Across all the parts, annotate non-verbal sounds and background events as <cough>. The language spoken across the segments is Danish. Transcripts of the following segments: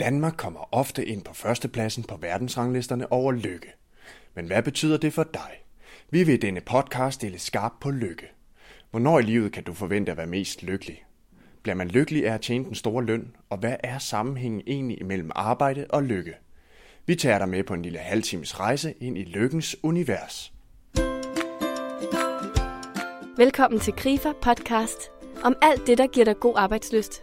Danmark kommer ofte ind på førstepladsen på verdensranglisterne over lykke. Men hvad betyder det for dig? Vi vil i denne podcast stille skarp på lykke. Hvornår i livet kan du forvente at være mest lykkelig? Bliver man lykkelig af at tjene den store løn, og hvad er sammenhængen egentlig mellem arbejde og lykke? Vi tager dig med på en lille halvtimes rejse ind i lykkens univers. Velkommen til Grifer podcast om alt det, der giver dig god arbejdsløst.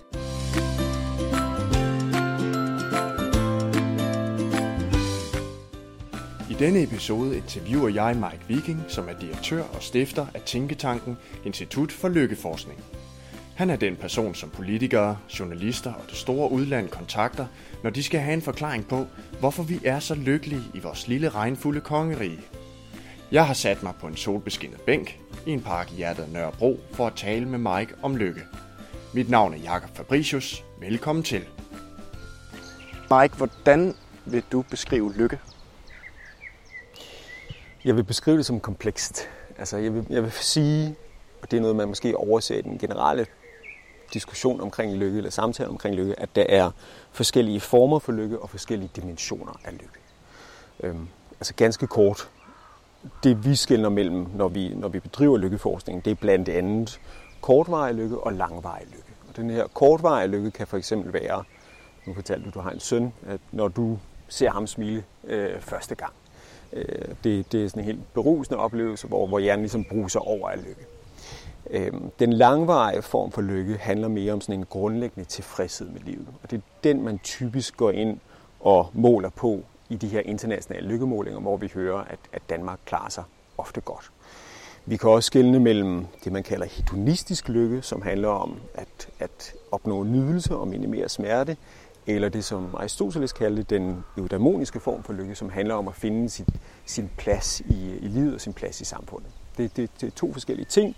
Denne episode interviewer jeg Mike Viking, som er direktør og stifter af Tænketanken Institut for Lykkeforskning. Han er den person, som politikere, journalister og det store udland kontakter, når de skal have en forklaring på, hvorfor vi er så lykkelige i vores lille regnfulde kongerige. Jeg har sat mig på en solbeskinnet bænk i en park i hjertet af Nørrebro for at tale med Mike om lykke. Mit navn er Jakob Fabricius. Velkommen til. Mike, hvordan vil du beskrive lykke? Jeg vil beskrive det som komplekst. Altså, jeg vil, jeg vil sige, og det er noget, man måske overser i den generelle diskussion omkring lykke, eller samtale omkring lykke, at der er forskellige former for lykke og forskellige dimensioner af lykke. Øhm, altså ganske kort, det vi skiller mellem, når vi, når vi bedriver lykkeforskning, det er blandt andet kortvarig lykke og langvarig lykke. Og den her kortvarig lykke kan for eksempel være, nu fortalte du, at du har en søn, at når du ser ham smile øh, første gang, øh, det, det er sådan en helt berusende oplevelse, hvor, hvor hjernen ligesom bruser over af lykke. Øh, den langvarige form for lykke handler mere om sådan en grundlæggende tilfredshed med livet. Og det er den, man typisk går ind og måler på i de her internationale lykkemålinger, hvor vi hører, at, at Danmark klarer sig ofte godt. Vi kan også skelne mellem det, man kalder hedonistisk lykke, som handler om at, at opnå nydelse og minimere smerte, eller det, som Aristoteles kaldte den eudamoniske form for lykke, som handler om at finde sit, sin plads i, i livet og sin plads i samfundet. Det, det, det er to forskellige ting.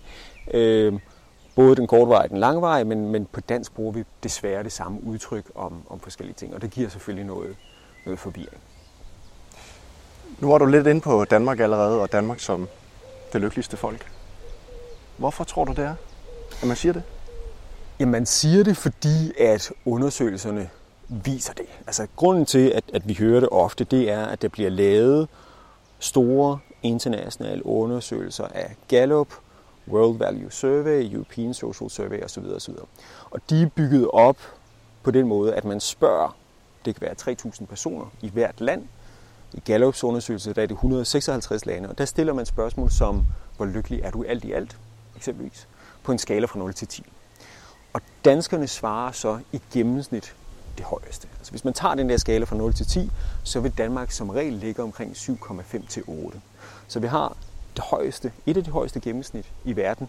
Øh, både den kortvarige og den langvarige, men, men på dansk bruger vi desværre det samme udtryk om, om forskellige ting, og det giver selvfølgelig noget, noget forvirring. Nu var du lidt inde på Danmark allerede, og Danmark som det lykkeligste folk. Hvorfor tror du det er, at man siger det? Jamen, man siger det, fordi at undersøgelserne viser det. Altså, grunden til, at, at vi hører det ofte, det er, at der bliver lavet store internationale undersøgelser af Gallup, World Value Survey, European Social Survey osv. osv. Og de er bygget op på den måde, at man spørger, det kan være 3.000 personer i hvert land, i Gallups undersøgelse, der er det 156 lande, og der stiller man spørgsmål som, hvor lykkelig er du alt i alt, eksempelvis, på en skala fra 0 til 10. Og danskerne svarer så i gennemsnit det højeste. Altså hvis man tager den der skala fra 0 til 10, så vil Danmark som regel ligge omkring 7,5 til 8. Så vi har det højeste, et af de højeste gennemsnit i verden.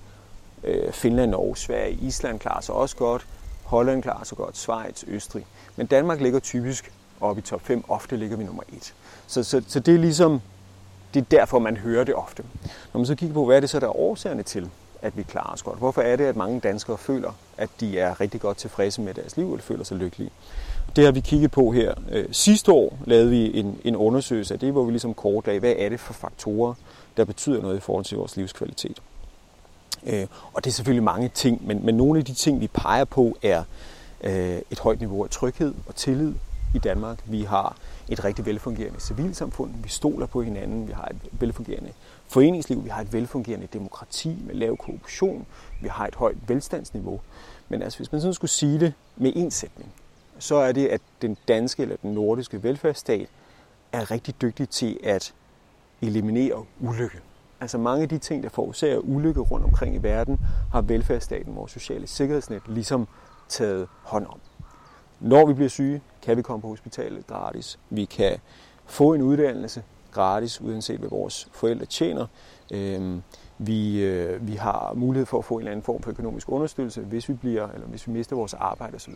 Øh, Finland, Norge, Sverige, Island klarer sig også godt. Holland klarer sig godt. Schweiz, Østrig. Men Danmark ligger typisk oppe i top 5. Ofte ligger vi nummer 1. Så, så, så det er ligesom, det er derfor, man hører det ofte. Når man så kigger på, hvad er det så, der er årsagerne til, at vi klarer os godt? Hvorfor er det, at mange danskere føler, at de er rigtig godt tilfredse med deres liv, eller føler sig lykkelige? Det har vi kigget på her. Øh, sidste år lavede vi en, en undersøgelse af det, hvor vi ligesom kortlagde, hvad er det for faktorer, der betyder noget i forhold til vores livskvalitet. Øh, og det er selvfølgelig mange ting, men, men nogle af de ting, vi peger på, er øh, et højt niveau af tryghed og tillid i Danmark. Vi har et rigtig velfungerende civilsamfund. Vi stoler på hinanden. Vi har et velfungerende foreningsliv. Vi har et velfungerende demokrati med lav korruption. Vi har et højt velstandsniveau. Men altså, hvis man sådan skulle sige det med en sætning, så er det, at den danske eller den nordiske velfærdsstat er rigtig dygtig til at eliminere ulykke. Altså mange af de ting, der forårsager ulykke rundt omkring i verden, har velfærdsstaten, vores sociale sikkerhedsnet, ligesom taget hånd om. Når vi bliver syge, kan vi komme på hospitalet gratis. Vi kan få en uddannelse gratis, uanset hvad vores forældre tjener. Øhm, vi, øh, vi har mulighed for at få en eller anden form for økonomisk understøttelse, hvis vi bliver, eller hvis vi mister vores arbejde osv.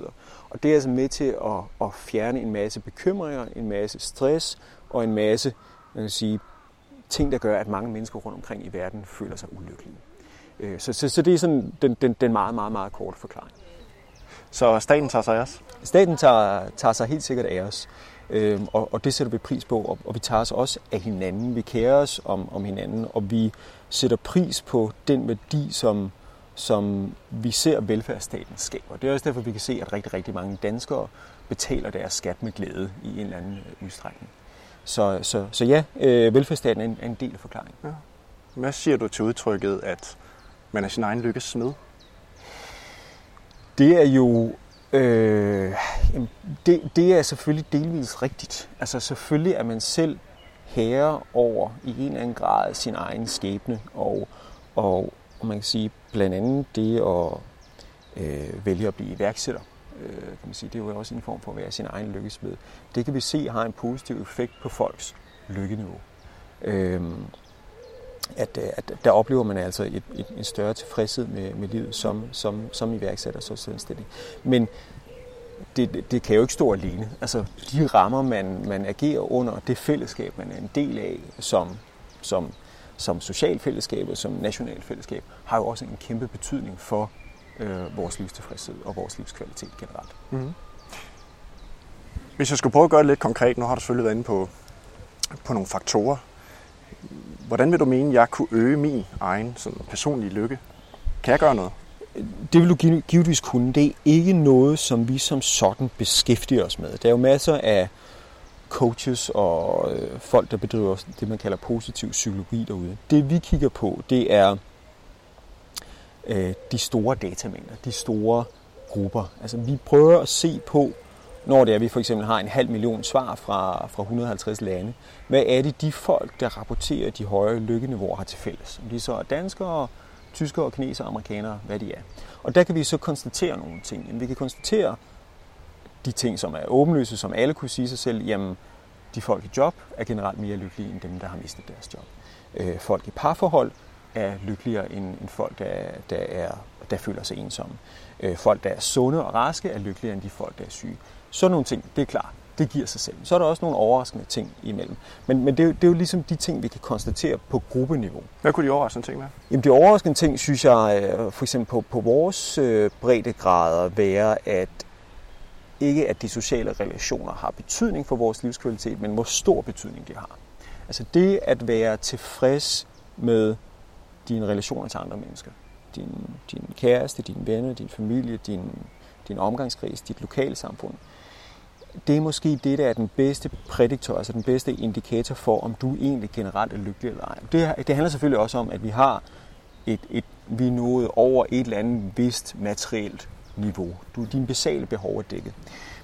Og det er altså med til at, at fjerne en masse bekymringer, en masse stress og en masse man kan sige, ting, der gør, at mange mennesker rundt omkring i verden føler sig ulykkelige. Øh, så, så, så det er sådan den, den, den meget, meget, meget korte forklaring. Så staten tager sig af os? Staten tager, tager sig helt sikkert af os, øh, og, og det sætter vi pris på, og, og vi tager os også af hinanden. Vi kærer os om, om hinanden, og vi sætter pris på den værdi, som, som vi ser velfærdsstaten skaber. Det er også derfor, vi kan se, at rigtig, rigtig mange danskere betaler deres skat med glæde i en eller anden øh, udstrækning. Så, så, så ja, øh, velfærdsstaten er en, er en del af forklaringen. Ja. Hvad siger du til udtrykket, at man er sin egen lykkes smed? Det er jo øh, det, det er selvfølgelig delvis rigtigt. Altså selvfølgelig er man selv herre over i en eller anden grad sin egen skæbne, og, og, og man kan sige blandt andet det at øh, vælge at blive iværksætter, øh, kan man sige, det er jo også en form for at være sin egen lykkesmed. Det kan vi se har en positiv effekt på folks lykkeniveau. Øh, at, øh, at der oplever man altså et, et, en større tilfredshed med, med livet som, som, som iværksætter så selvstændig. Men det, det kan jo ikke stå alene. Altså, de rammer, man, man agerer under, det fællesskab, man er en del af som, som, som socialt fællesskab og som nationalt fællesskab, har jo også en kæmpe betydning for øh, vores livstilfredshed og vores livskvalitet generelt. Mm-hmm. Hvis jeg skulle prøve at gøre det lidt konkret, nu har du selvfølgelig været inde på, på nogle faktorer, Hvordan vil du mene, at jeg kunne øge min egen sådan, personlige lykke? Kan jeg gøre noget? Det vil du givetvis kunne. Det er ikke noget, som vi som sådan beskæftiger os med. Der er jo masser af coaches og øh, folk, der bedriver det, man kalder positiv psykologi derude. Det vi kigger på, det er øh, de store datamængder, de store grupper. Altså vi prøver at se på, når det er, at vi for eksempel har en halv million svar fra, fra 150 lande, hvad er det, de folk, der rapporterer de høje lykkeniveauer, har til fælles? Om de så er danskere, tyskere, kinesere, amerikanere, hvad de er. Og der kan vi så konstatere nogle ting. Jamen, vi kan konstatere de ting, som er åbenlyse, som alle kunne sige sig selv, jamen, de folk i job er generelt mere lykkelige end dem, der har mistet deres job. Øh, folk i parforhold er lykkeligere end, end folk, der, der, er, der føler sig ensomme. Øh, folk, der er sunde og raske, er lykkeligere end de folk, der er syge. Sådan nogle ting, det er klart, det giver sig selv. Så er der også nogle overraskende ting imellem. Men, men det, er jo, det er jo ligesom de ting, vi kan konstatere på gruppeniveau. Hvad kunne de overraskende ting være? Jamen de overraskende ting, synes jeg, øh, for eksempel på, på vores øh, breddegrader, være, at ikke at de sociale relationer har betydning for vores livskvalitet, men hvor stor betydning de har. Altså det at være tilfreds med dine relationer til andre mennesker. Din, din kæreste, dine venner, din familie, din, din omgangskreds, dit lokale samfund det er måske det, der er den bedste prædiktor, altså den bedste indikator for, om du egentlig generelt er lykkelig eller ej. Det, det handler selvfølgelig også om, at vi har et, et, vi er nået over et eller andet vist materielt niveau. Du, dine basale behov er dækket.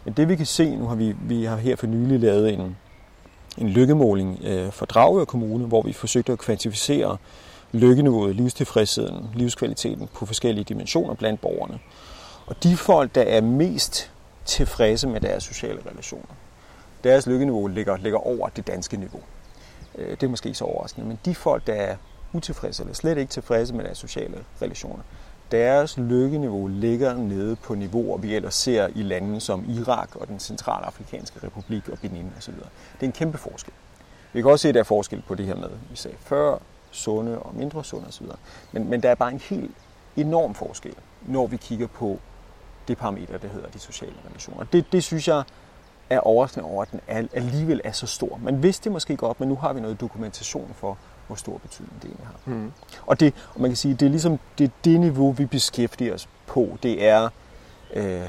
Men det vi kan se, nu har vi, vi har her for nylig lavet en, en lykkemåling øh, for Dragør Kommune, hvor vi forsøgte at kvantificere lykkeniveauet, livstilfredsheden, livskvaliteten på forskellige dimensioner blandt borgerne. Og de folk, der er mest tilfredse med deres sociale relationer. Deres lykkeniveau ligger, ligger over det danske niveau. Øh, det er måske ikke så overraskende, men de folk, der er utilfredse eller slet ikke tilfredse med deres sociale relationer, deres lykkeniveau ligger nede på niveauer, vi ellers ser i lande som Irak og den centralafrikanske republik og Benin osv. Det er en kæmpe forskel. Vi kan også se, at der er forskel på det her med, vi sagde før, sunde og mindre sunde osv. Men, men der er bare en helt enorm forskel, når vi kigger på det parameter, der hedder de sociale relationer. Det, det synes jeg er overraskende over, at den alligevel er så stor. Man vidste det måske godt, men nu har vi noget dokumentation for, hvor stor betydning det egentlig har. Mm. Og, det, og man kan sige, det er ligesom det, er det niveau, vi beskæftiger os på. Det er øh,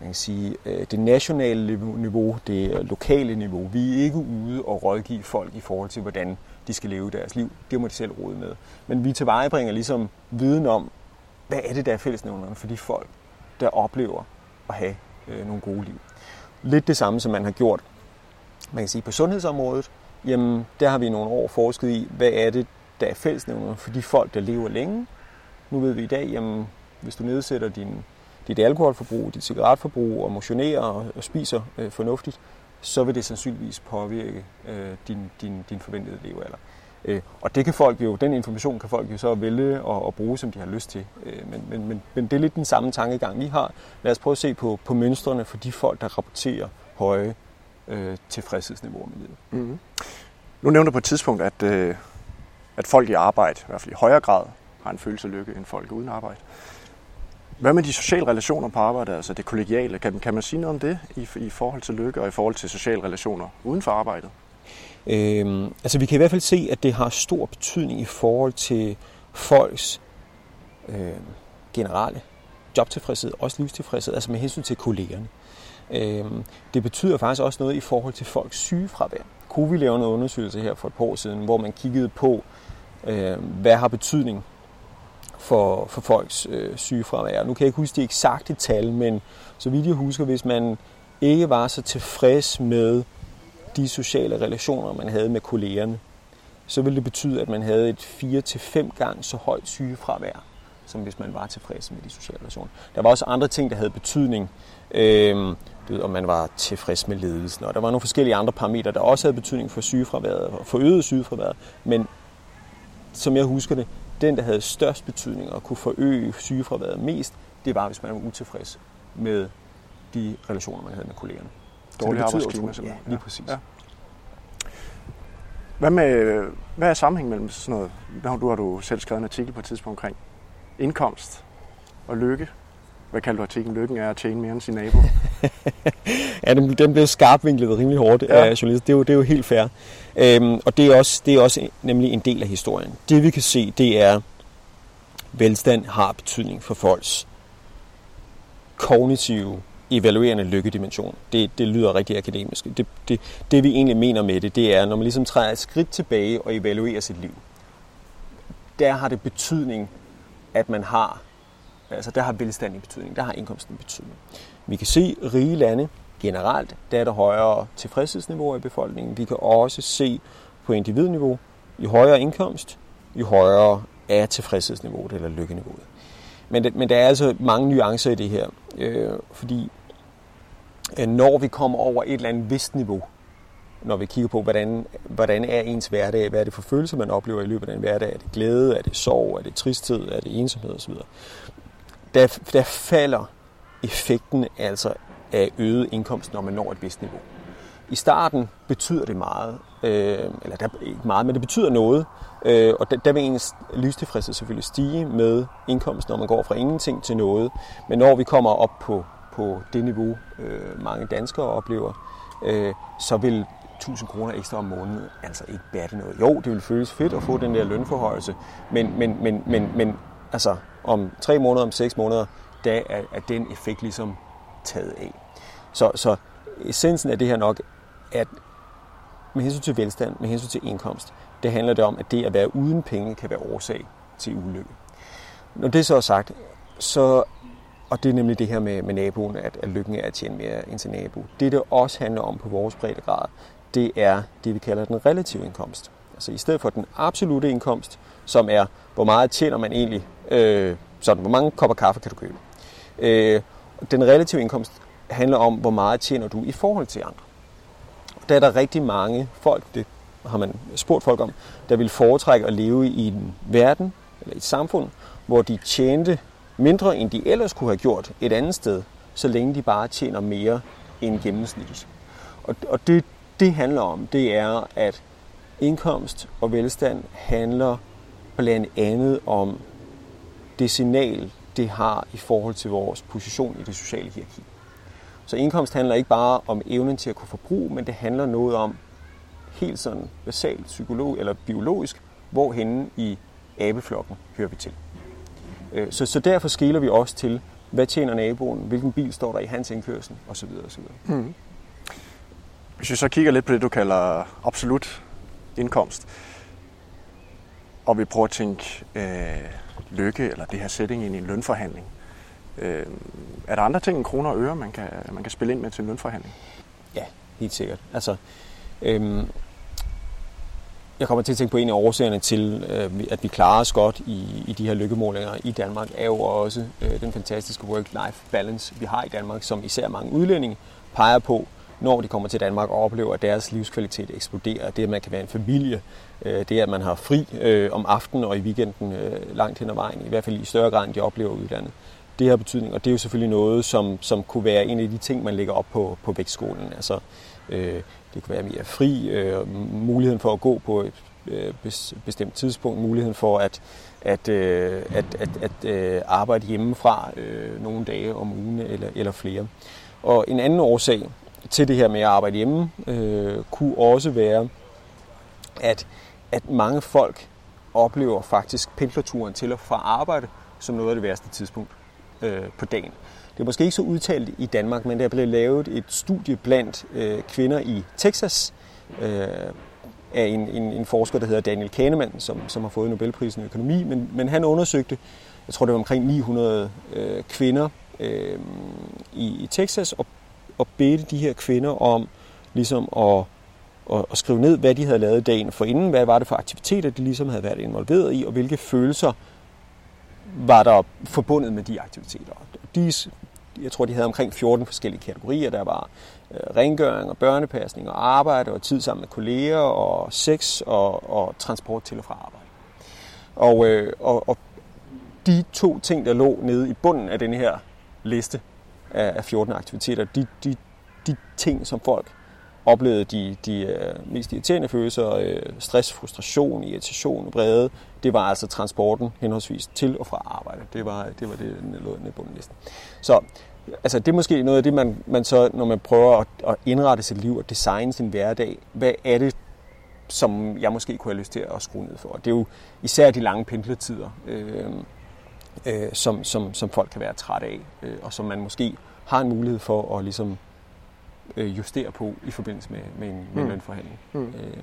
man kan sige, øh, det nationale niveau, det lokale niveau. Vi er ikke ude og rådgive folk i forhold til, hvordan de skal leve deres liv. Det må de selv råde med. Men vi tilvejebringer ligesom viden om, hvad er det, der er fællesnævnerne for de folk, der oplever at have øh, nogle gode liv. Lidt det samme, som man har gjort man kan sige, på sundhedsområdet. Jamen, der har vi nogle år forsket i, hvad er det, der er fællesnævner for de folk, der lever længe. Nu ved vi i dag, jamen, hvis du nedsætter din, dit alkoholforbrug, dit cigaretforbrug og motionerer og, og spiser øh, fornuftigt, så vil det sandsynligvis påvirke øh, din, din, din forventede levealder. Øh, og det kan folk jo, den information kan folk jo så vælge at, og bruge, som de har lyst til. Øh, men, men, men, men det er lidt den samme tankegang, vi har. Lad os prøve at se på, på mønstrene for de folk, der rapporterer høje øh, tilfredshedsniveauer med livet. Mm-hmm. Nu nævnte du på et tidspunkt, at, øh, at folk i arbejde, i hvert fald i højere grad, har en følelse af lykke end folk uden arbejde. Hvad med de sociale relationer på arbejde, altså det kollegiale? Kan, kan man sige noget om det i, i forhold til lykke og i forhold til sociale relationer uden for arbejdet? Øhm, altså vi kan i hvert fald se, at det har stor betydning i forhold til folks øh, generelle jobtilfredshed, også livstilfredshed, altså med hensyn til kollegerne. Øh, det betyder faktisk også noget i forhold til folks sygefravær. Kunne vi lave en undersøgelse her for et par år siden, hvor man kiggede på, øh, hvad har betydning for, for folks øh, sygefravær. Nu kan jeg ikke huske de eksakte tal, men så vidt jeg husker, hvis man ikke var så tilfreds med de sociale relationer, man havde med kollegerne, så ville det betyde, at man havde et 4-5 gange så højt sygefravær, som hvis man var tilfreds med de sociale relationer. Der var også andre ting, der havde betydning. Øh, ved, om man var tilfreds med ledelsen, og der var nogle forskellige andre parametre, der også havde betydning for sygefraværet, og for øget sygefraværet, men som jeg husker det, den, der havde størst betydning og kunne forøge sygefraværet mest, det var, hvis man var utilfreds med de relationer, man havde med kollegerne. Dårlig arbejdsklima, Ja, lige præcis. Ja. Hvad, med, hvad er sammenhængen mellem sådan noget? Nu har du selv skrevet en artikel på et tidspunkt omkring indkomst og lykke. Hvad kalder du artiklen? Lykken er at tjene mere end sin nabo. <laughs> ja, den, den blev skarpvinklet rimelig hårdt ja. af journalist. Det er, jo, det er jo helt fair. Øhm, og det er, også, det er også nemlig en del af historien. Det vi kan se, det er, velstand har betydning for folks kognitive, evaluerende lykkedimension. Det, det lyder rigtig akademisk. Det, det, det vi egentlig mener med det, det er, når man ligesom træder et skridt tilbage og evaluerer sit liv, der har det betydning, at man har Altså der har velstand betydning, der har indkomsten betydning. Vi kan se rige lande generelt, der er der højere tilfredshedsniveau i befolkningen. Vi kan også se på individniveau, jo højere indkomst, jo højere er tilfredshedsniveauet eller lykkeniveauet. Men, det, men der er altså mange nuancer i det her, øh, fordi Øh, når vi kommer over et eller andet vist niveau, når vi kigger på, hvordan, hvordan er ens hverdag, hvad er det for følelser, man oplever i løbet af en hverdag, er det glæde, er det sorg, er det tristhed, er det ensomhed osv., der, der falder effekten altså af øget indkomst, når man når et vist niveau. I starten betyder det meget, øh, eller der, ikke meget, men det betyder noget, øh, og der, der vil ens livstilfredshed selvfølgelig stige med indkomst, når man går fra ingenting til noget. Men når vi kommer op på, på det niveau, øh, mange danskere oplever, øh, så vil 1000 kroner ekstra om måneden altså ikke batte noget. Jo, det vil føles fedt at få den der lønforhøjelse, men, men, men, men, men altså, om tre måneder, om seks måneder, da er, er den effekt ligesom taget af. Så, så essensen af det her nok, at med hensyn til velstand, med hensyn til indkomst, det handler det om, at det at være uden penge kan være årsag til ulykke. Når det så er sagt, så, og det er nemlig det her med, med naboen, at, at lykken er at tjene mere end sin nabo. Det, det også handler om på vores breddegrad, det er det, vi kalder den relative indkomst. Altså i stedet for den absolute indkomst, som er, hvor meget tjener man egentlig, øh, sådan, hvor mange kopper kaffe kan du købe. Øh, den relative indkomst handler om, hvor meget tjener du i forhold til andre. Der er der rigtig mange folk, det har man spurgt folk om, der vil foretrække at leve i en verden, eller et samfund, hvor de tjente mindre, end de ellers kunne have gjort et andet sted, så længe de bare tjener mere end gennemsnittet. Og, og det, det handler om, det er, at indkomst og velstand handler blandt andet om det signal, det har i forhold til vores position i det sociale hierarki. Så indkomst handler ikke bare om evnen til at kunne forbruge, men det handler noget om helt sådan basalt psykolog eller biologisk, hvorhenne i abeflokken hører vi til. Øh, så, så derfor skiller vi også til, hvad tjener naboen, hvilken bil står der i hans indkørsel osv. osv. Mm. Hvis vi så kigger lidt på det, du kalder absolut indkomst, og vi prøver at tænke øh, lykke eller det her setting ind i en lønforhandling. Øh, er der andre ting end kroner og øre, man kan, man kan spille ind med til en lønforhandling? Ja, helt sikkert. Altså, øhm, jeg kommer til at tænke på en af årsagerne til, øh, at vi klarer os godt i, i de her lykkemålinger i Danmark, er jo også øh, den fantastiske work-life balance, vi har i Danmark, som især mange udlændinge peger på, når de kommer til Danmark og oplever, at deres livskvalitet eksploderer. Det, at man kan være en familie, øh, det, at man har fri om aftenen og i weekenden langt hen ad vejen, i hvert fald i større grad, end de oplever udlandet. Det har betydning, og det er jo selvfølgelig noget, som, som kunne være en af de ting, man lægger op på, på vækstskolen. Altså, øh, det kunne være mere fri, øh, muligheden for at gå på et øh, bestemt tidspunkt, muligheden for at, at, øh, at, at, at øh, arbejde hjemmefra øh, nogle dage om ugen eller, eller flere. Og en anden årsag, til det her med at arbejde hjemme, øh, kunne også være, at, at mange folk oplever faktisk pendlerturen til og fra arbejde som noget af det værste tidspunkt øh, på dagen. Det er måske ikke så udtalt i Danmark, men der blev lavet et studie blandt øh, kvinder i Texas øh, af en, en, en forsker, der hedder Daniel Kahneman, som, som har fået Nobelprisen i økonomi, men, men han undersøgte, jeg tror det var omkring 900 øh, kvinder øh, i, i Texas, og, og bedte de her kvinder om ligesom at, at, skrive ned, hvad de havde lavet dagen for inden, hvad var det for aktiviteter, de ligesom havde været involveret i, og hvilke følelser var der forbundet med de aktiviteter dis, jeg tror, de havde omkring 14 forskellige kategorier. Der var øh, rengøring og børnepasning og arbejde og tid sammen med kolleger og sex og, og transport til og fra arbejde. Og, øh, og, og de to ting, der lå nede i bunden af den her liste af, af 14 aktiviteter, de, de, de ting, som folk oplevede de, de øh, mest irriterende følelser, øh, stress, frustration, irritation, vrede, det var altså transporten henholdsvis til og fra arbejde. Det var det, var det der lå nede på. Så altså, det er måske noget af det, man, man så, når man prøver at, at indrette sit liv og designe sin hverdag, hvad er det, som jeg måske kunne have lyst til at skrue ned for? Det er jo især de lange pendletider, øh, øh, som, som, som folk kan være trætte af, øh, og som man måske har en mulighed for at ligesom øh, justere på i forbindelse med, med en, med en mm. lønforhandling. Mm. Øh,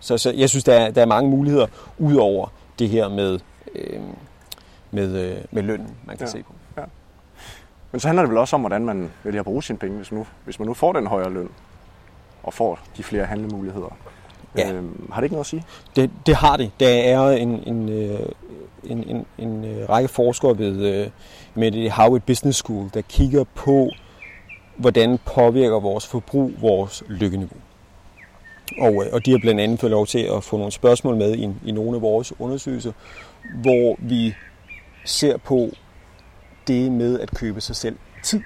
så, så jeg synes, der er, der er mange muligheder ud over det her med, øh, med, øh, med lønnen, man kan ja. se på. Ja. Men så handler det vel også om, hvordan man vælger at bruge sine penge, hvis, nu, hvis man nu får den højere løn og får de flere handlemuligheder. Ja. Øhm, har det ikke noget at sige? Det, det har det. Der er en, en, øh, en, en, en, en række forskere ved, øh, med det Harvard Business School, der kigger på hvordan påvirker vores forbrug vores lykkeniveau. Og, øh, og de har blandt andet fået lov til at få nogle spørgsmål med i, i nogle af vores undersøgelser, hvor vi ser på det med at købe sig selv tid,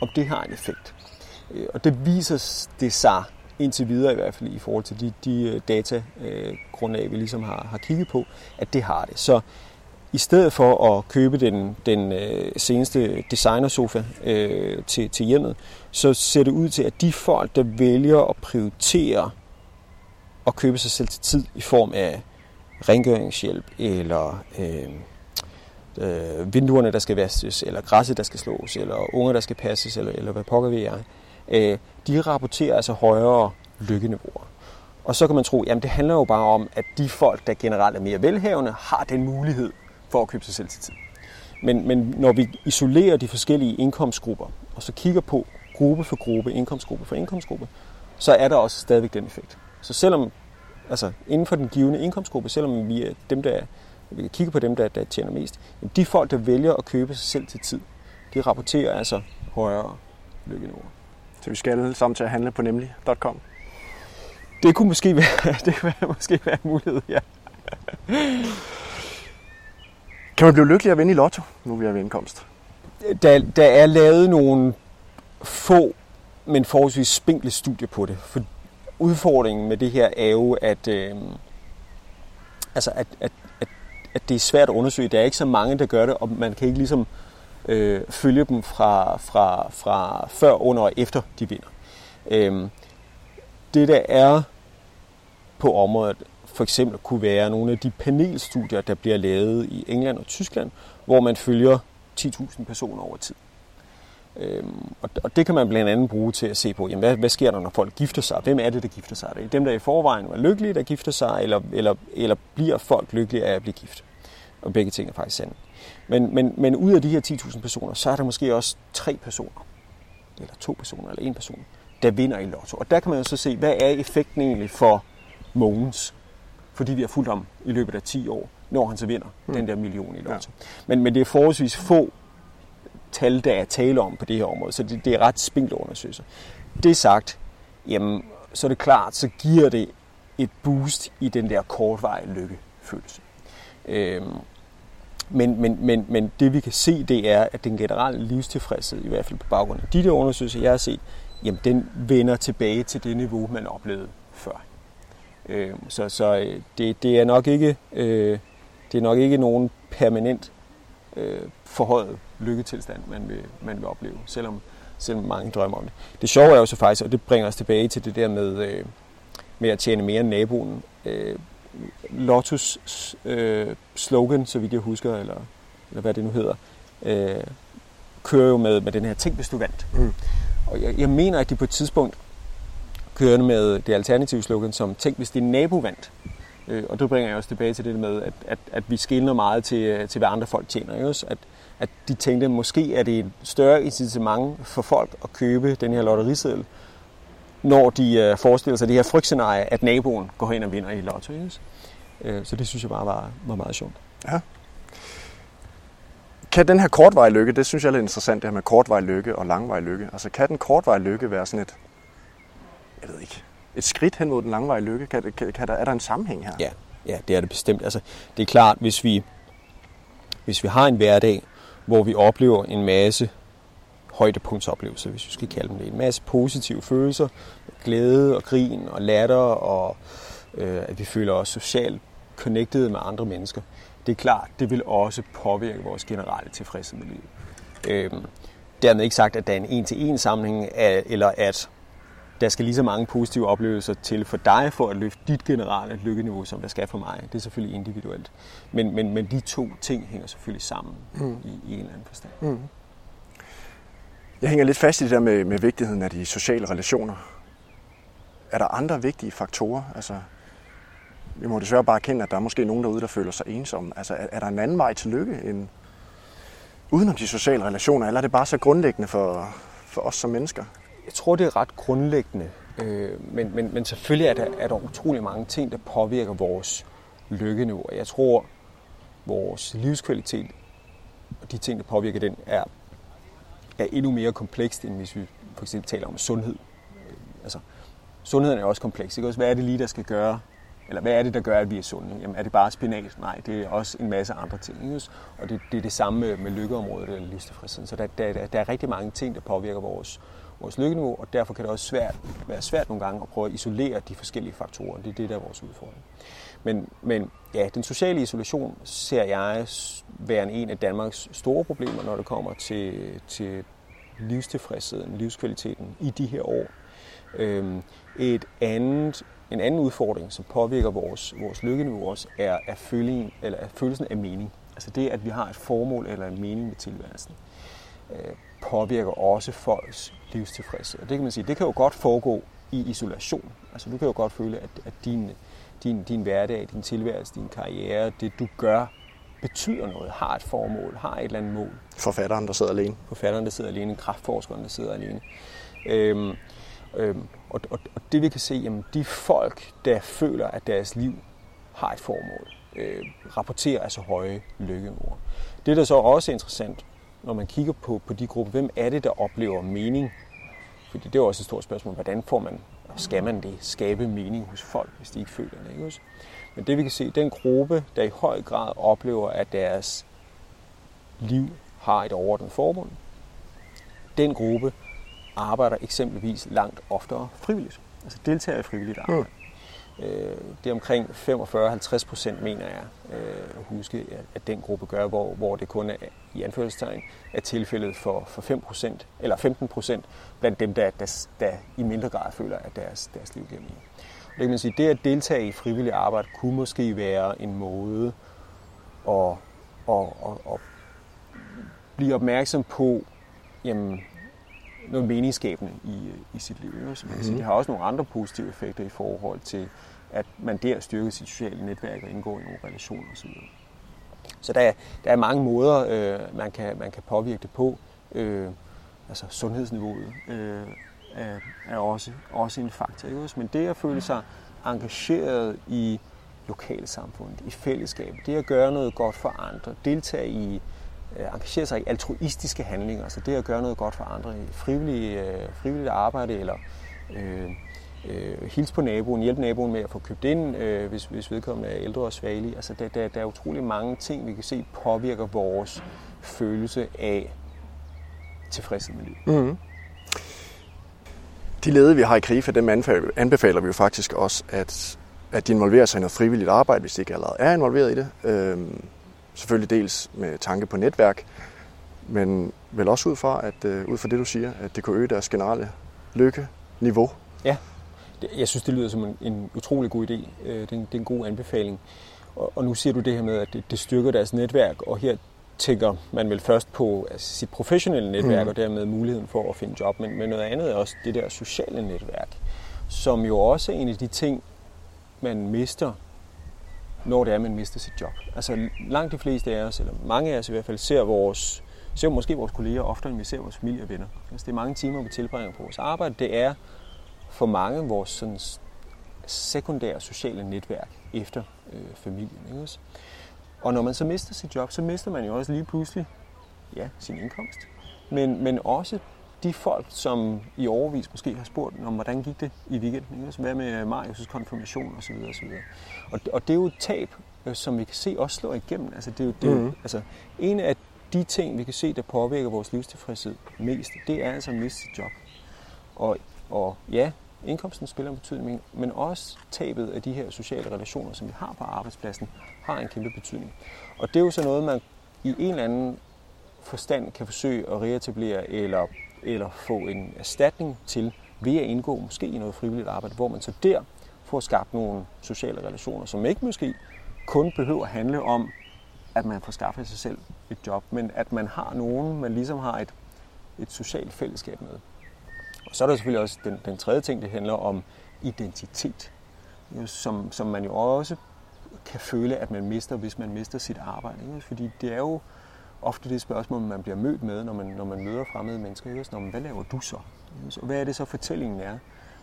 om det har en effekt. Øh, og det viser det sig indtil videre i hvert fald i forhold til de, de øh, datagrundlag, vi ligesom har, har kigget på, at det har det. Så i stedet for at købe den, den øh, seneste designersofa øh, til, til hjemmet, så ser det ud til, at de folk, der vælger at prioritere at købe sig selv til tid i form af rengøringshjælp, eller øh, øh, vinduerne, der skal vaskes, eller græsset, der skal slås, eller unger, der skal passes, eller, eller hvad pokker vi er, øh, de rapporterer altså højere lykkeniveauer. Og så kan man tro, jamen det handler jo bare om, at de folk, der generelt er mere velhavende, har den mulighed for at købe sig selv til tid. Men, men når vi isolerer de forskellige indkomstgrupper, og så kigger på gruppe for gruppe, indkomstgruppe for indkomstgruppe, så er der også stadigvæk den effekt. Så selvom, altså inden for den givende indkomstgruppe, selvom vi er dem, der vi kigger på dem, der, der tjener mest, de folk, der vælger at købe sig selv til tid, de rapporterer altså højere lykkeniveauer. Så vi skal alle sammen til at handle på nemlig.com? Det kunne måske være, <laughs> det kunne måske være en mulighed, ja. Kan man blive lykkelig at vinde i lotto, nu vi er ved indkomst? Der, der er lavet nogle få, men forholdsvis spinkle studier på det. For udfordringen med det her er jo, at, øh, altså at, at, at, at det er svært at undersøge. Der er ikke så mange, der gør det, og man kan ikke ligesom øh, følge dem fra, fra, fra før, under og efter de vinder. Øh, det der er på området, for eksempel kunne være nogle af de panelstudier, der bliver lavet i England og Tyskland, hvor man følger 10.000 personer over tid. Øhm, og det kan man blandt andet bruge til at se på, jamen, hvad, hvad sker der, når folk gifter sig? Hvem er det, der gifter sig? Er det dem, der i forvejen var lykkelige, der gifter sig, eller, eller, eller bliver folk lykkelige af at blive gift? Og begge ting er faktisk sande. Men, men, men ud af de her 10.000 personer, så er der måske også tre personer, eller to personer, eller en person, der vinder i lotto. Og der kan man jo så se, hvad er effekten egentlig for Mogens? Fordi vi har fulgt ham i løbet af 10 år, når han så vinder mm. den der million i lotto. Ja. Men, men det er forholdsvis få tal, der er tale om på det her område, så det, det er ret spinkle undersøgelser. Det sagt, jamen, så er det klart, så giver det et boost i den der kortvarige lykkefølelse. Øhm, men, men, men, men det vi kan se, det er, at den generelle livstilfredshed, i hvert fald på baggrund af de der undersøgelser, jeg har set, jamen den vender tilbage til det niveau, man oplevede før. Øh, så så øh, det, det, er nok ikke, øh, det er nok ikke nogen permanent øh, forhøjet lykketilstand, man vil, man vil opleve, selvom, selvom mange drømmer om det. Det sjove er jo så faktisk, og det bringer os tilbage til det der med, øh, med at tjene mere end naboen. Øh, Lottos øh, slogan, så vidt jeg husker, eller eller hvad det nu hedder, øh, kører jo med, med den her ting, hvis du vandt. Mm. Og jeg, jeg mener, at de på et tidspunkt kørende med det alternative slogan som tænk, hvis din nabo vandt. Øh, og det bringer jeg også tilbage til det med, at, at, at vi skiller meget til, øh, til, hvad andre folk tjener. Ikke? At, at de tænkte, at måske er det et større incitament for folk at købe den her lotteriseddel, når de øh, forestiller sig det her frygtscenarie, at naboen går hen og vinder i lotto. Ikke? Øh, så det synes jeg bare var, var meget sjovt. Ja. Kan den her kortvej lykke, det synes jeg er lidt interessant, det her med kortvej lykke og langvej lykke. Altså kan den kortvej lykke være sådan et, jeg ved ikke, et skridt hen mod den langvarige lykke? Kan, kan, kan der, er der en sammenhæng her? Ja, ja, det er det bestemt. Altså, det er klart, hvis vi, hvis vi har en hverdag, hvor vi oplever en masse højdepunktsoplevelser, hvis vi skal kalde dem det. En masse positive følelser, glæde og grin og latter, og øh, at vi føler os socialt connected med andre mennesker. Det er klart, det vil også påvirke vores generelle tilfredshed med livet. Øh, dermed ikke sagt, at der er en en-til-en sammenhæng, øh, eller at der skal lige så mange positive oplevelser til for dig, for at løfte dit generelle lykkeniveau, som der skal for mig. Det er selvfølgelig individuelt. Men, men, men de to ting hænger selvfølgelig sammen mm. i, i en eller anden forstand. Mm. Jeg hænger lidt fast i det der med, med vigtigheden af de sociale relationer. Er der andre vigtige faktorer? Altså, vi må desværre bare erkende, at der er måske nogen derude, der føler sig ensomme. Altså, er, er der en anden vej til lykke end udenom de sociale relationer, eller er det bare så grundlæggende for, for os som mennesker? Jeg tror, det er ret grundlæggende. Øh, men, men, men selvfølgelig er der, er der utrolig mange ting, der påvirker vores lykkeniveau. Jeg tror, vores livskvalitet og de ting, der påvirker den, er, er endnu mere komplekst, end hvis vi for eksempel taler om sundhed. Øh, altså, sundheden er også kompleks. Ikke? Hvad er det lige, der skal gøre, eller hvad er det, der gør, at vi er sunde? Jamen, er det bare spinat? Nej, det er også en masse andre ting. Ikke? Og det, det er det samme med, med lykkeområdet eller livstilfredsheden. Så der, der, der er rigtig mange ting, der påvirker vores, vores lykkeniveau, og derfor kan det også svært, være svært nogle gange at prøve at isolere de forskellige faktorer. Det er det, der er vores udfordring. Men, men ja, den sociale isolation ser jeg være en af Danmarks store problemer, når det kommer til, til livstilfredsheden, livskvaliteten i de her år. Øhm, et andet, en anden udfordring, som påvirker vores, vores lykkeniveau også, er, er, følelsen, eller er følelsen af mening. Altså det, at vi har et formål eller en mening med tilværelsen, øh, påvirker også folks livstilfredshed. Og det kan man sige, det kan jo godt foregå i isolation. Altså du kan jo godt føle, at, at din, din, din hverdag, din tilværelse, din karriere, det du gør, betyder noget, har et formål, har et eller andet mål. Forfatteren, der sidder alene. Forfatteren, der sidder alene, kraftforskeren, der sidder alene. Øhm, øhm, og, og, og det vi kan se, jamen de folk, der føler, at deres liv har et formål, øh, rapporterer altså høje lykkeniveauer. Det, der så også er interessant, når man kigger på, på de grupper, hvem er det, der oplever mening? Fordi det er også et stort spørgsmål, hvordan får man, skal man det, skabe mening hos folk, hvis de ikke føler det? Ikke? Men det vi kan se, den gruppe, der i høj grad oplever, at deres liv har et overordnet formål, den gruppe arbejder eksempelvis langt oftere frivilligt. Altså deltager i frivilligt arbejde. Mm. Øh, det er omkring 45-50 procent, mener jeg, øh, huske, at den gruppe gør, hvor, hvor det kun er i anførselstegn er tilfældet for, for 5 procent, eller 15 procent blandt dem, der, der, der i mindre grad føler, at deres, deres liv giver mening. Det kan man sige, det at deltage i frivillig arbejde kunne måske være en måde at, at, at, at blive opmærksom på jamen, noget meningsskabende i, i sit liv. Så man mhm. det har også nogle andre positive effekter i forhold til, at man der styrker sit sociale netværk og indgår i nogle relationer osv. Så der er, der er mange måder, øh, man, kan, man kan påvirke det på. Øh, altså sundhedsniveauet øh, er, er også, også en faktor. Ikke? Men det at føle sig engageret i lokalsamfundet, i fællesskab, det at gøre noget godt for andre, deltage i Øh, Øh, engagere sig i altruistiske handlinger, altså det at gøre noget godt for andre, frivillige, øh, frivilligt arbejde eller øh, øh, hilse på naboen, hjælpe naboen med at få købt ind, øh, hvis, hvis vedkommende er ældre og svagelig. Altså der, der, der er utrolig mange ting, vi kan se påvirker vores følelse af tilfredshed med livet. Mm-hmm. De ledere, vi har i KRIFA, dem anbefaler vi jo faktisk også, at, at de involverer sig i noget frivilligt arbejde, hvis de ikke allerede er involveret i det. Øhm, Selvfølgelig dels med tanke på netværk, men vel også ud fra, at, uh, ud fra det, du siger, at det kunne øge deres generelle lykke-niveau. Ja, jeg synes, det lyder som en, en utrolig god idé. Øh, det er en, det er en god anbefaling. Og, og nu siger du det her med, at det, det styrker deres netværk, og her tænker man vel først på altså, sit professionelle netværk Mm. og dermed muligheden for at finde job, men, men noget andet er også det der sociale netværk, som jo også er en af de ting, man mister, når det er, man mister sit job. Altså langt de fleste af os, eller mange af os i hvert fald, ser vores ser måske vores kolleger oftere, end vi ser vores familie og venner. Altså, det er mange timer, vi tilbringer på vores arbejde. Det er for mange vores sådan, sekundære sociale netværk efter øh, familien. Ikke? også? Og når man så mister sit job, så mister man jo også lige pludselig ja, sin indkomst. Men, men også de folk, som i overvis måske har spurgt om, hvordan gik det i weekenden? Ikke? også? Hvad med Marius' konfirmation osv. osv. Og, og det er jo et tab, øh, som vi kan se også slår igennem. Altså, det er jo, det Mhm. altså, en af de ting, vi kan se, der påvirker vores livstilfredshed mest, det er altså at miste sit job. Og, og ja, indkomsten spiller en betydning, men også tabet af de her sociale relationer, som vi har på arbejdspladsen, har en kæmpe betydning. Og det er jo så noget, man i en eller anden forstand kan forsøge at reetablere eller, eller få en erstatning til ved at indgå måske i noget frivilligt arbejde, hvor man så der får skabt nogle sociale relationer, som ikke måske kun behøver at handle om, at man får skaffet sig selv et job, men at man har nogen, man ligesom har et, et socialt fællesskab med. Og så er der selvfølgelig også den, den tredje ting, det handler om identitet, jo, som, som man jo også kan føle, at man mister, hvis man mister sit arbejde. Ikke? Fordi det er jo ofte det spørgsmål, man bliver mødt med, når man, når man møder fremmede mennesker. Når man, hvad laver du så? Og hvad er det så fortællingen er,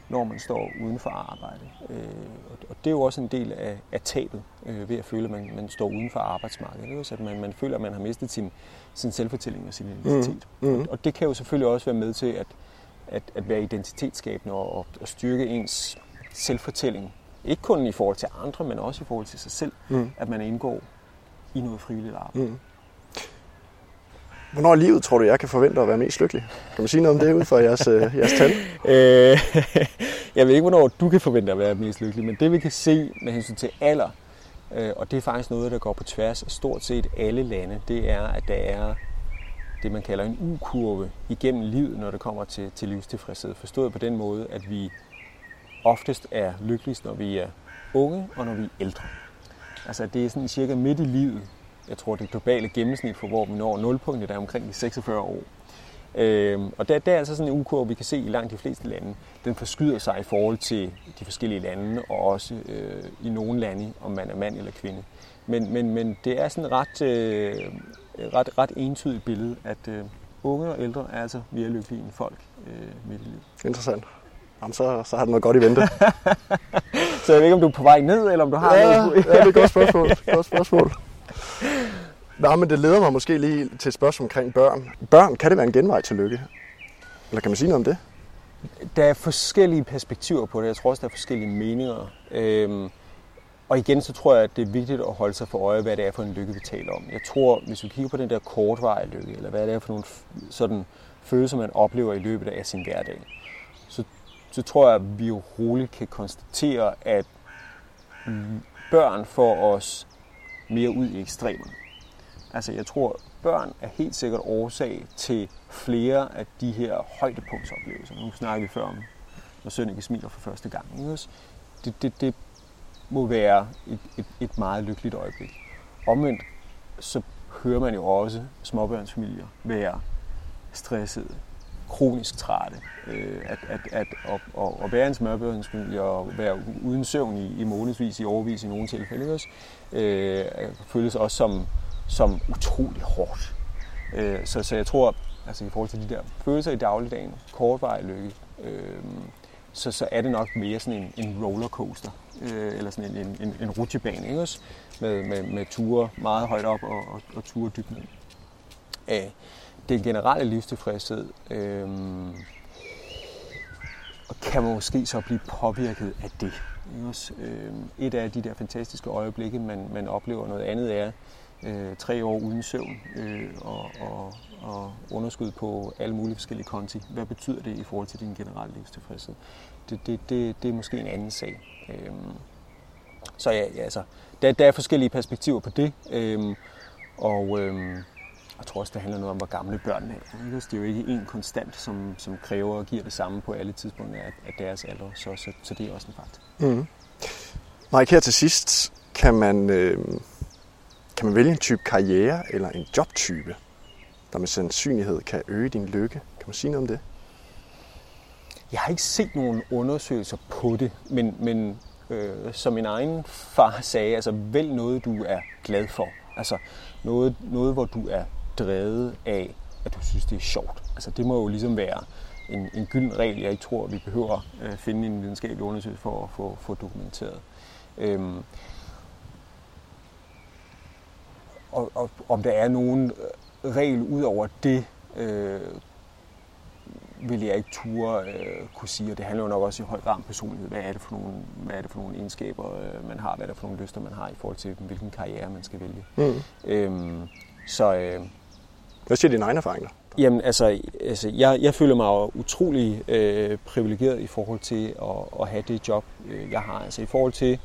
når man står uden for arbejde? Øh, og, det er jo også en del af, af tabet øh, ved at føle, at man, man står uden for arbejdsmarkedet. Så at man, man føler, at man har mistet sin, sin selvfortælling og sin identitet. Mhm. Og, og det kan jo selvfølgelig også være med til at, at, at være identitetsskabende og, og, og styrke ens selvfortælling. Ikke kun i forhold til andre, men også i forhold til sig selv, Mm. at man indgår i noget frivilligt arbejde. Mm. Hvornår i livet tror du, jeg kan forvente at være mest lykkelig? Kan man sige noget om det ud fra jeres, øh, <laughs> jeres tal? Øh, <laughs> jeg ved ikke, hvornår du kan forvente at være mest lykkelig, men det vi kan se med hensyn til alder, øh, og det er faktisk noget, der går på tværs af stort set alle lande, det er, at der er det, man kalder en U-kurve igennem livet, når det kommer til, til livstilfredshed. Forstået på den måde, at vi oftest er lykkeligst, når vi er unge og når vi er ældre. Altså det er sådan cirka midt i livet. Jeg tror, det globale gennemsnit for, hvor vi når nulpunktet, er omkring de 46 år. Øhm, og der, der er altså sådan en ukurve, vi kan se i langt de fleste lande. Den forskyder sig i forhold til de forskellige lande, og også øh, i nogle lande, om man er mand eller kvinde. Men, men, men det er sådan et ret, øh, ret, ret entydigt billede, at øh, unge og ældre er altså mere lykkelige end folk øh, midt i livet. Interessant. Jamen, så, så har du noget godt i vente. <laughs> Så jeg ved ikke, om du er på vej ned, eller om du har ja, noget... ja, det er et godt spørgsmål. Godt spørgsmål. Nå, men det leder mig måske lige til et spørgsmål omkring børn. Børn, kan det være en genvej til lykke? Eller kan man sige noget om det? Der er forskellige perspektiver på det. Jeg tror også, der er forskellige meninger. Øhm, og igen, så tror jeg, at det er vigtigt at holde sig for øje, hvad det er for en lykke, vi taler om. Jeg tror, hvis vi kigger på den der kortvarige lykke, eller hvad det er for nogle sådan følelser, man oplever i løbet af sin hverdag, så, så tror jeg, at vi jo roligt kan konstatere, at børn får os mere ud i ekstremerne. Altså, jeg tror, børn er helt sikkert årsag til flere af de her højdepunktsoplevelser. Nu snakker vi før om, når Sønneke smiler for første gang. Det, det, det må være et, et, et meget lykkeligt øjeblik. Omvendt, så hører man jo også småbørnsfamilier være stressede, kronisk trætte. Øh, at, at, at, at, at, at være en småbørnsfamilie og være uden søvn i, i månedsvis, i overvis i nogle tilfælde, ikke også? Øh, føles også som, som utrolig hårdt. Øh, så, så jeg tror, altså i forhold til de der følelser i dagligdagen, kortvarig lykke, øh, så, så er det nok mere sådan en, en rollercoaster, øh, eller sådan en, en, en, en rutsjebane, ikke også? Med, med, med ture meget højt op og, og, og ture dybt ned. Øh, den generelle livstilfredshed øh, kan måske så blive påvirket af det. Ikke også? Øh, et af de der fantastiske øjeblikke, man, man oplever, noget andet er øh, tre år uden søvn øh, og, og, og underskud på alle mulige forskellige konti. Hvad betyder det i forhold til din generelle livstilfredshed? Det, det, det, det er måske en anden sag. Øh, så ja, ja altså, der, der er forskellige perspektiver på det. Øh, og øh, jeg tror også, det handler noget om, hvor gamle børnene er. Ikke? Altså, det er jo ikke en konstant, som, som kræver og giver det samme på alle tidspunkter af, af deres alder. Så, så, så det er også en fakt. Mm. Mm-hmm. Mike, her til sidst, kan man, øh, kan man vælge en type karriere eller en jobtype, der med sandsynlighed kan øge din lykke? Kan man sige noget om det? Jeg har ikke set nogen undersøgelser på det, men, men øh, som min egen far sagde, altså vælg noget, du er glad for. Altså noget, noget, hvor du er drevet af, at du synes, det er sjovt. Altså det må jo ligesom være en, en gylden regel, jeg ikke tror, vi behøver øh, finde en videnskabelig undersøgelse for at få, dokumenteret. Øhm, og, og om der er nogen regel ud over det, øh, vil jeg ikke ture øh, kunne sige, og det handler jo nok også i høj grad om personlighed. Hvad er det for nogle, hvad er det for nogle egenskaber, øh, man har? Hvad er det for nogle lyster, man har i forhold til, hvilken karriere man skal vælge? Mm. Øhm, så, øh, hvad siger dine egne erfaringer? Jamen, altså, altså jeg, jeg føler mig jo utrolig øh, privilegeret i forhold til at, at have det job, øh, jeg har. Altså i forhold til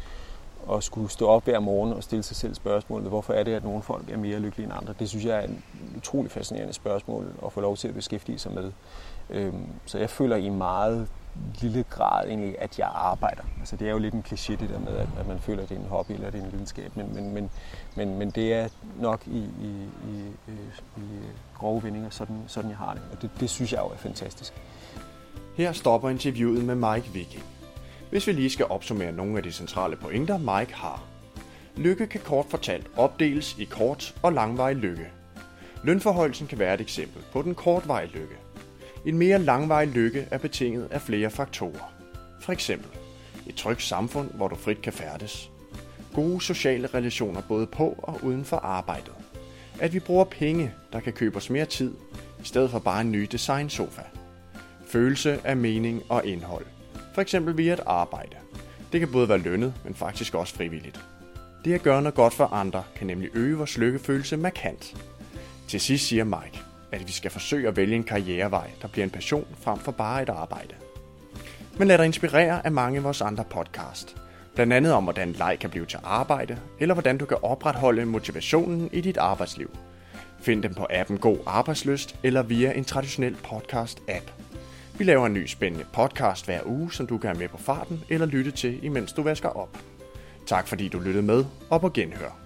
at skulle stå op hver morgen og stille sig selv spørgsmålet, hvorfor er det, at nogle folk er mere lykkelige end andre? Det synes jeg er et utrolig fascinerende spørgsmål at få lov til at beskæftige sig med. Øhm, så jeg føler i meget lille grad egentlig, at jeg arbejder. Altså det er jo lidt en kliché det der med, at, man føler, at det er en hobby eller det er en videnskab, men, men, men, men, men det er nok i, i, i, øh, i øh, grove vendinger, sådan, sådan jeg har det. Og det, det synes jeg jo er fantastisk. Her stopper interviewet med Mike Viking. Hvis vi lige skal opsummere nogle af de centrale pointer, Mike har. Lykke kan kort fortalt opdeles i kort og langvarig lykke. Lønforholdelsen kan være et eksempel på den kortvarige lykke. En mere langvarig lykke er betinget af flere faktorer. For eksempel et trygt samfund, hvor du frit kan færdes. Gode sociale relationer både på og uden for arbejdet. At vi bruger penge, der kan købe os mere tid, i stedet for bare en ny designsofa. Følelse af mening og indhold. For eksempel via et arbejde. Det kan både være lønnet, men faktisk også frivilligt. Det at gøre noget godt for andre kan nemlig øge vores lykkefølelse markant. Til sidst siger Mike, at vi skal forsøge at vælge en karrierevej, der bliver en passion frem for bare et arbejde. Men lad dig inspirere af mange af vores andre podcast. Blandt andet om, hvordan leg kan blive til arbejde, eller hvordan du kan opretholde motivationen i dit arbejdsliv. Find dem på appen God Arbejdsløst eller via en traditionel podcast-app. Vi laver en ny spændende podcast hver uge, som du kan have med på farten eller lytte til, imens du vasker op. Tak fordi du lyttede med, og på genhør.